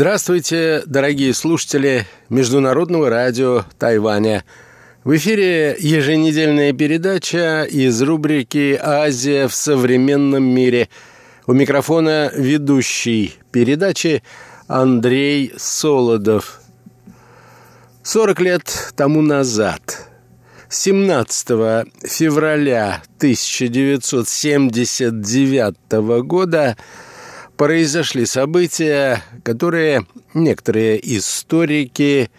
Здравствуйте, дорогие слушатели Международного радио Тайваня. В эфире еженедельная передача из рубрики «Азия в современном мире». У микрофона ведущий передачи Андрей Солодов. 40 лет тому назад, 17 февраля 1979 года, произошли события, которые некоторые историки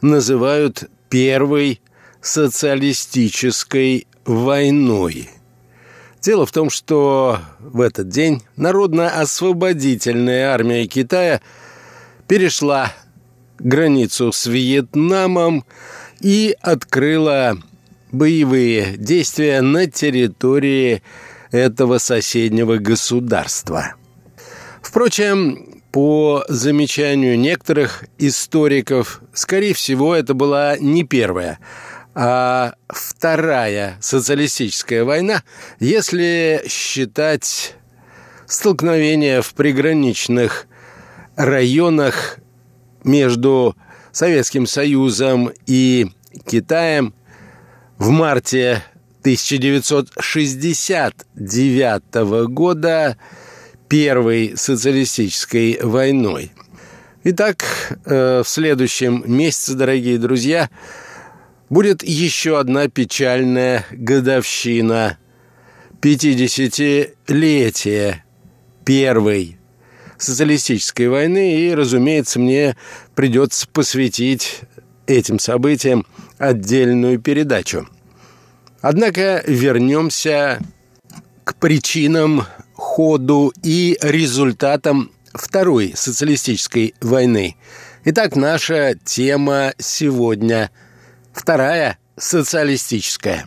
называют первой социалистической войной. Дело в том, что в этот день Народно-освободительная армия Китая перешла границу с Вьетнамом и открыла боевые действия на территории этого соседнего государства – Впрочем, по замечанию некоторых историков, скорее всего, это была не первая, а вторая социалистическая война, если считать столкновения в приграничных районах между Советским Союзом и Китаем в марте 1969 года Первой социалистической войной. Итак, э, в следующем месяце, дорогие друзья, будет еще одна печальная годовщина 50-летия Первой социалистической войны, и, разумеется, мне придется посвятить этим событиям отдельную передачу. Однако вернемся к причинам ходу и результатам Второй социалистической войны. Итак, наша тема сегодня – Вторая социалистическая.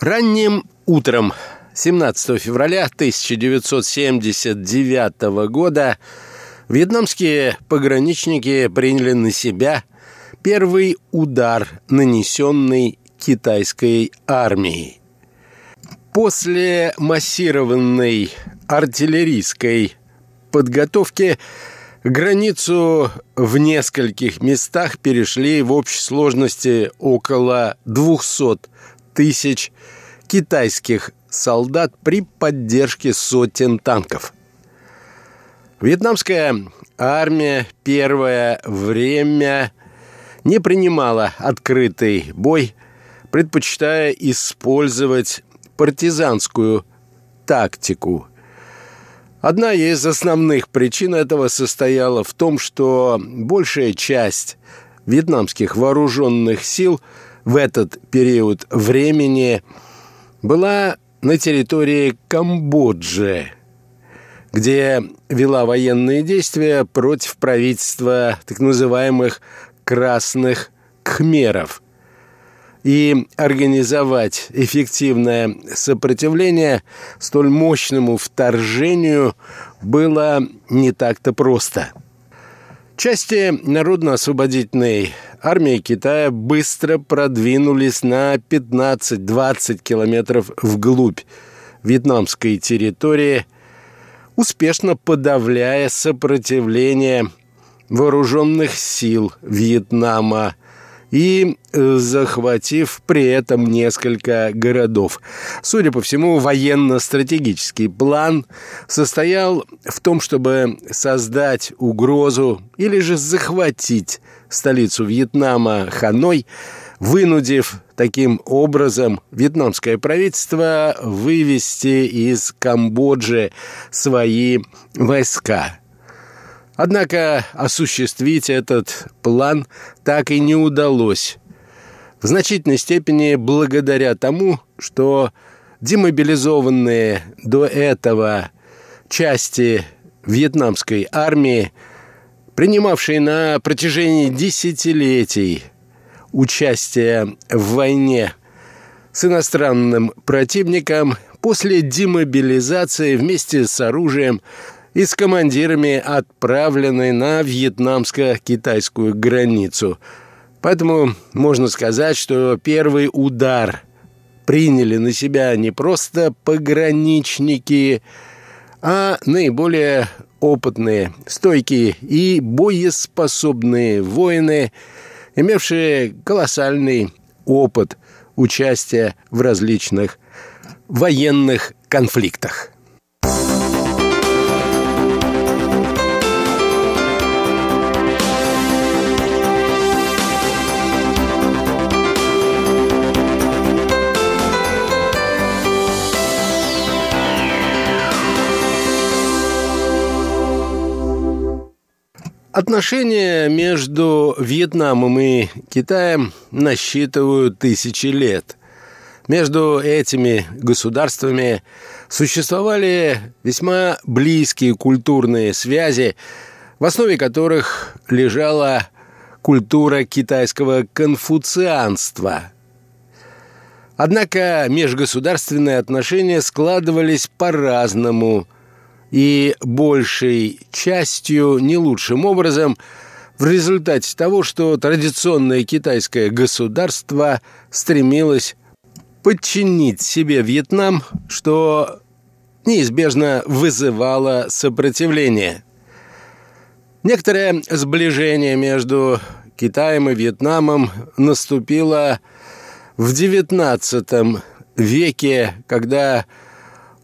Ранним утром 17 февраля 1979 года вьетнамские пограничники приняли на себя первый удар, нанесенный китайской армией. После массированной артиллерийской подготовки границу в нескольких местах перешли в общей сложности около 200 тысяч китайских солдат при поддержке сотен танков. Вьетнамская армия первое время не принимала открытый бой, предпочитая использовать партизанскую тактику. Одна из основных причин этого состояла в том, что большая часть вьетнамских вооруженных сил в этот период времени была на территории Камбоджи, где вела военные действия против правительства так называемых «красных кхмеров». И организовать эффективное сопротивление столь мощному вторжению было не так-то просто – Части Народно-освободительной армии Китая быстро продвинулись на 15-20 километров вглубь вьетнамской территории, успешно подавляя сопротивление вооруженных сил Вьетнама – и э, захватив при этом несколько городов. Судя по всему, военно-стратегический план состоял в том, чтобы создать угрозу или же захватить столицу Вьетнама Ханой, вынудив таким образом вьетнамское правительство вывести из Камбоджи свои войска – Однако осуществить этот план так и не удалось. В значительной степени благодаря тому, что демобилизованные до этого части вьетнамской армии, принимавшие на протяжении десятилетий участие в войне с иностранным противником, после демобилизации вместе с оружием и с командирами, отправленной на вьетнамско-китайскую границу. Поэтому можно сказать, что первый удар приняли на себя не просто пограничники, а наиболее опытные, стойкие и боеспособные воины, имевшие колоссальный опыт участия в различных военных конфликтах. Отношения между Вьетнамом и Китаем насчитывают тысячи лет. Между этими государствами существовали весьма близкие культурные связи, в основе которых лежала культура китайского конфуцианства. Однако межгосударственные отношения складывались по-разному – и большей частью не лучшим образом в результате того, что традиционное китайское государство стремилось подчинить себе Вьетнам, что неизбежно вызывало сопротивление. Некоторое сближение между Китаем и Вьетнамом наступило в XIX веке, когда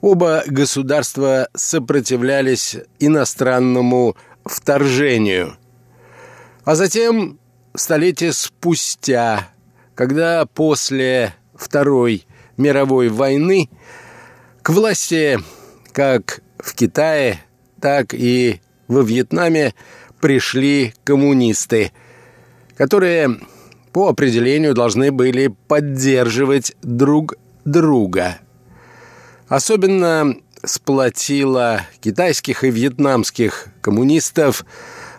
Оба государства сопротивлялись иностранному вторжению. А затем, столетия спустя, когда после Второй мировой войны к власти как в Китае, так и во Вьетнаме пришли коммунисты, которые по определению должны были поддерживать друг друга – Особенно сплотила китайских и вьетнамских коммунистов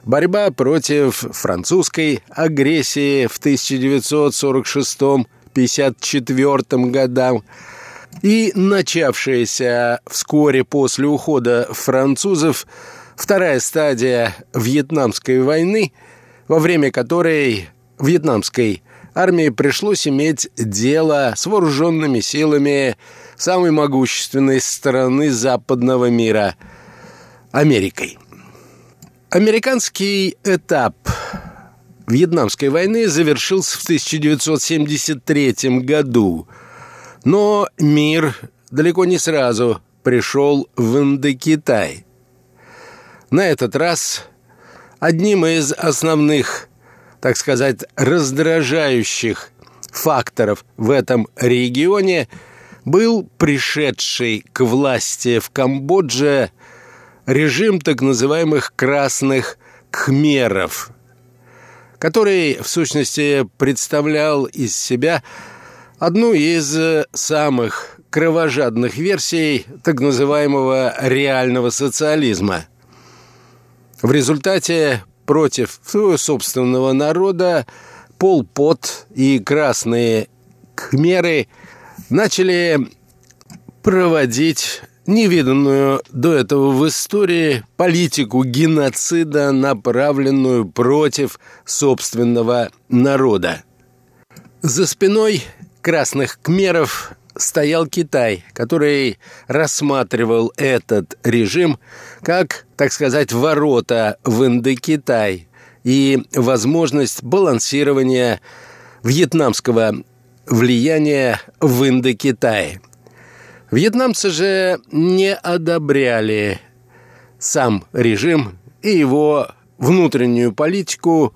борьба против французской агрессии в 1946-54 годах и начавшаяся вскоре после ухода французов вторая стадия Вьетнамской войны, во время которой вьетнамской армии пришлось иметь дело с вооруженными силами самой могущественной страны западного мира – Америкой. Американский этап Вьетнамской войны завершился в 1973 году, но мир далеко не сразу пришел в Индокитай. На этот раз одним из основных, так сказать, раздражающих факторов в этом регионе – был пришедший к власти в Камбодже режим так называемых «красных кхмеров», который, в сущности, представлял из себя одну из самых кровожадных версий так называемого реального социализма. В результате против своего собственного народа Пол Пот и красные кхмеры – начали проводить невиданную до этого в истории политику геноцида, направленную против собственного народа. За спиной красных кмеров стоял Китай, который рассматривал этот режим как, так сказать, ворота в Индокитай и возможность балансирования вьетнамского влияние в Индокитае. Вьетнамцы же не одобряли сам режим и его внутреннюю политику.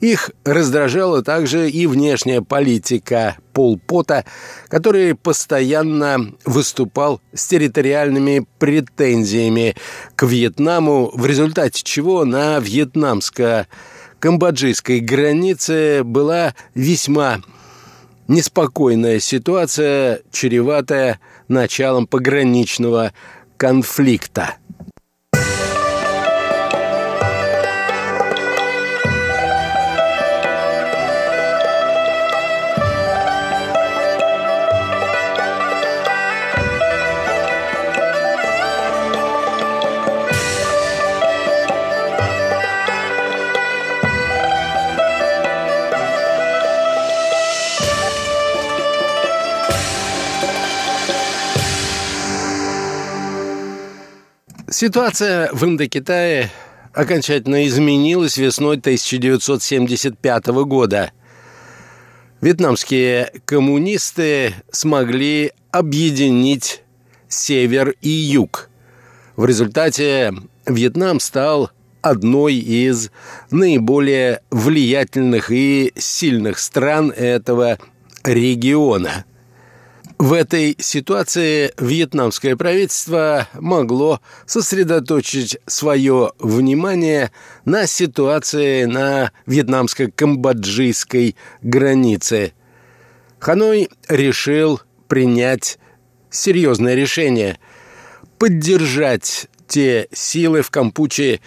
Их раздражала также и внешняя политика Пол Пота, который постоянно выступал с территориальными претензиями к Вьетнаму, в результате чего на вьетнамско-камбоджийской границе была весьма Неспокойная ситуация, чреватая началом пограничного конфликта. Ситуация в Индокитае окончательно изменилась весной 1975 года. Вьетнамские коммунисты смогли объединить север и юг. В результате Вьетнам стал одной из наиболее влиятельных и сильных стран этого региона. В этой ситуации вьетнамское правительство могло сосредоточить свое внимание на ситуации на вьетнамско-камбоджийской границе. Ханой решил принять серьезное решение – поддержать те силы в Кампуче,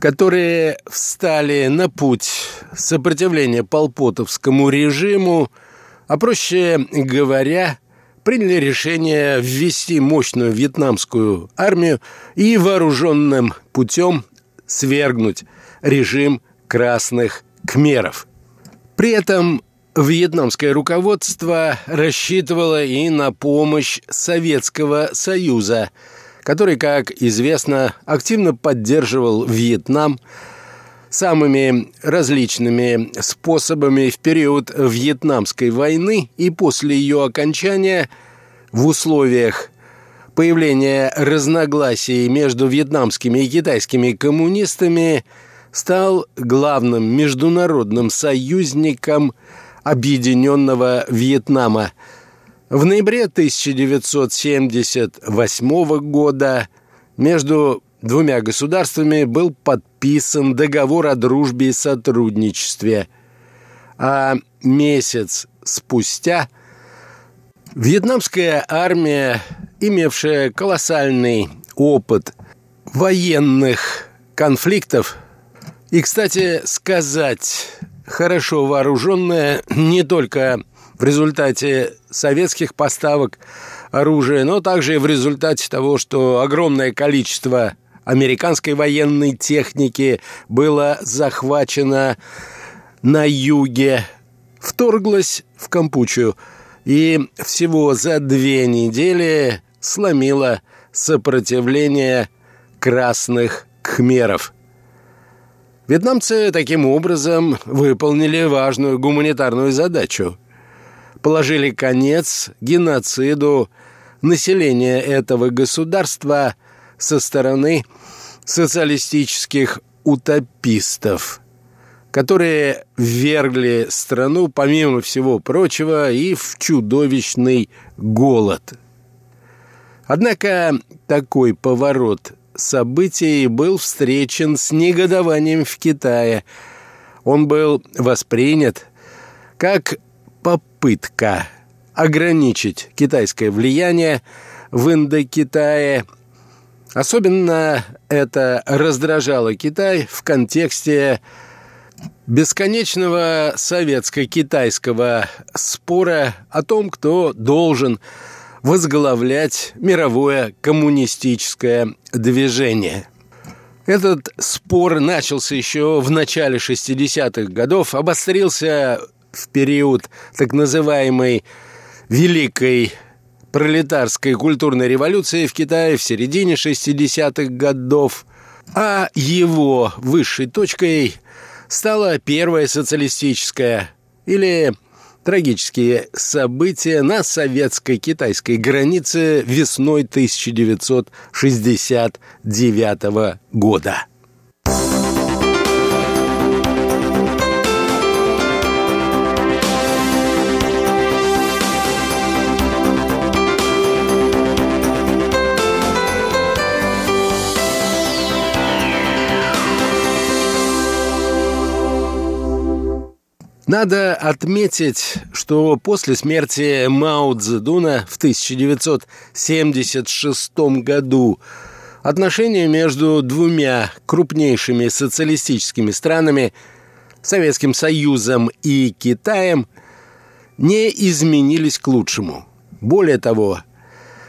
которые встали на путь сопротивления полпотовскому режиму, а проще говоря, приняли решение ввести мощную вьетнамскую армию и вооруженным путем свергнуть режим красных кмеров. При этом вьетнамское руководство рассчитывало и на помощь Советского Союза – который, как известно, активно поддерживал Вьетнам самыми различными способами в период Вьетнамской войны и после ее окончания в условиях появления разногласий между вьетнамскими и китайскими коммунистами стал главным международным союзником объединенного Вьетнама – в ноябре 1978 года между двумя государствами был подписан договор о дружбе и сотрудничестве, а месяц спустя вьетнамская армия, имевшая колоссальный опыт военных конфликтов, и, кстати, сказать, хорошо вооруженная не только в результате советских поставок оружия, но также и в результате того, что огромное количество американской военной техники было захвачено на юге, вторглась в Кампучу и всего за две недели сломила сопротивление красных кхмеров. Вьетнамцы таким образом выполнили важную гуманитарную задачу – положили конец геноциду населения этого государства со стороны социалистических утопистов, которые ввергли страну, помимо всего прочего, и в чудовищный голод. Однако такой поворот событий был встречен с негодованием в Китае. Он был воспринят как попытка ограничить китайское влияние в Индокитае. Особенно это раздражало Китай в контексте бесконечного советско-китайского спора о том, кто должен возглавлять мировое коммунистическое движение. Этот спор начался еще в начале 60-х годов, обострился в период так называемой «Великой пролетарской культурной революции в Китае в середине 60-х годов, а его высшей точкой стала первая социалистическая или трагические события на советско-китайской границе весной 1969 года. Надо отметить, что после смерти Мао Цзэдуна в 1976 году отношения между двумя крупнейшими социалистическими странами, Советским Союзом и Китаем, не изменились к лучшему. Более того,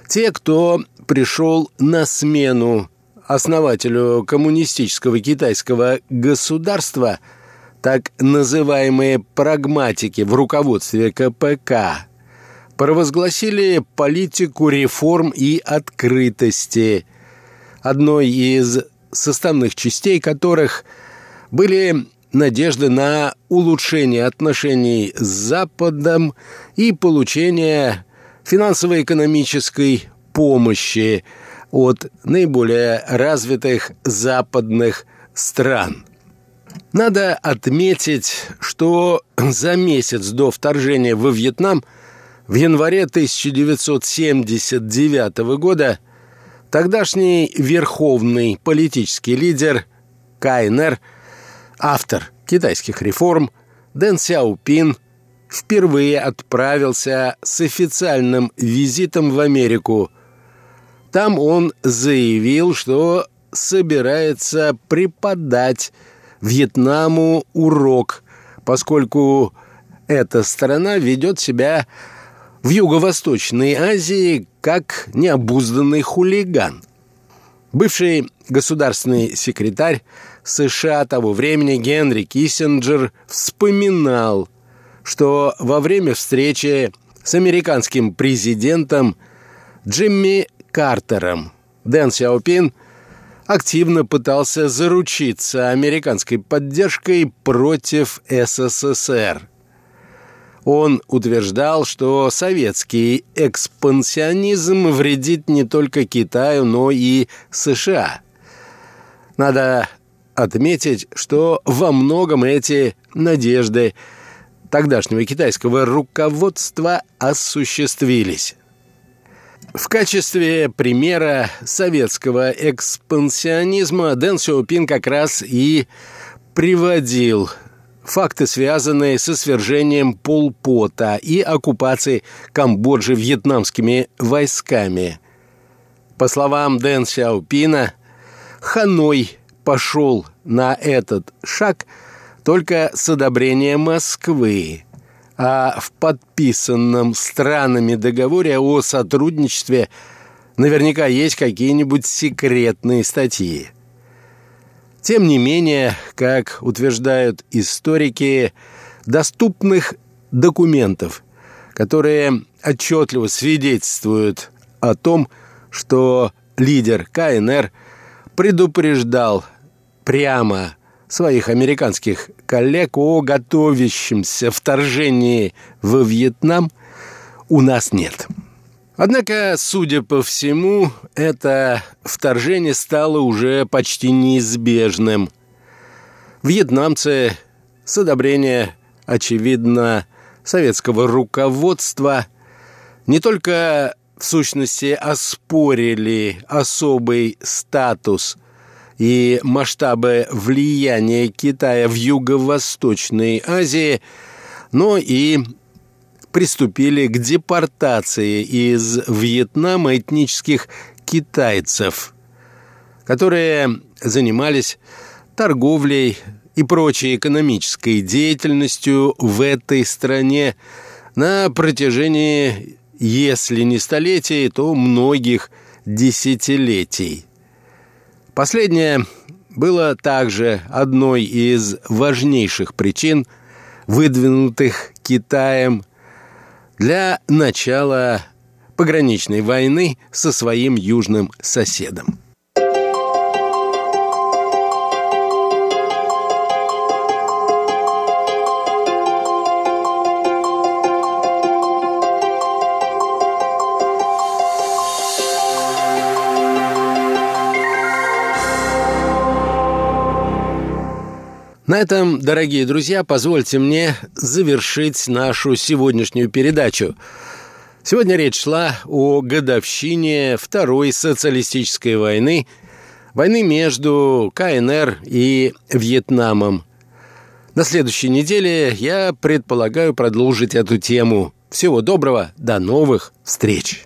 те, кто пришел на смену основателю коммунистического китайского государства – так называемые прагматики в руководстве КПК провозгласили политику реформ и открытости, одной из составных частей которых были надежды на улучшение отношений с Западом и получение финансово-экономической помощи от наиболее развитых западных стран. Надо отметить, что за месяц до вторжения во Вьетнам в январе 1979 года тогдашний верховный политический лидер КНР, автор китайских реформ Дэн Сяопин впервые отправился с официальным визитом в Америку. Там он заявил, что собирается преподать Вьетнаму урок, поскольку эта страна ведет себя в Юго-Восточной Азии как необузданный хулиган. Бывший государственный секретарь США того времени Генри Киссинджер вспоминал, что во время встречи с американским президентом Джимми Картером Дэн Сяопин – активно пытался заручиться американской поддержкой против СССР. Он утверждал, что советский экспансионизм вредит не только Китаю, но и США. Надо отметить, что во многом эти надежды тогдашнего китайского руководства осуществились. В качестве примера советского экспансионизма Дэн Сяопин как раз и приводил факты, связанные со свержением Полпота и оккупацией Камбоджи вьетнамскими войсками. По словам Дэн Сяопина, Ханой пошел на этот шаг только с одобрения Москвы – а в подписанном странами договоре о сотрудничестве наверняка есть какие-нибудь секретные статьи. Тем не менее, как утверждают историки, доступных документов, которые отчетливо свидетельствуют о том, что лидер КНР предупреждал прямо своих американских коллег о готовящемся вторжении во Вьетнам у нас нет. Однако, судя по всему, это вторжение стало уже почти неизбежным. Вьетнамцы с одобрения, очевидно, советского руководства не только в сущности оспорили особый статус – и масштабы влияния Китая в Юго-Восточной Азии, но и приступили к депортации из Вьетнама этнических китайцев, которые занимались торговлей и прочей экономической деятельностью в этой стране на протяжении, если не столетий, то многих десятилетий. Последнее было также одной из важнейших причин, выдвинутых Китаем для начала пограничной войны со своим южным соседом. Этом, дорогие друзья, позвольте мне завершить нашу сегодняшнюю передачу. Сегодня речь шла о годовщине Второй социалистической войны, войны между КНР и Вьетнамом. На следующей неделе я предполагаю продолжить эту тему. Всего доброго, до новых встреч!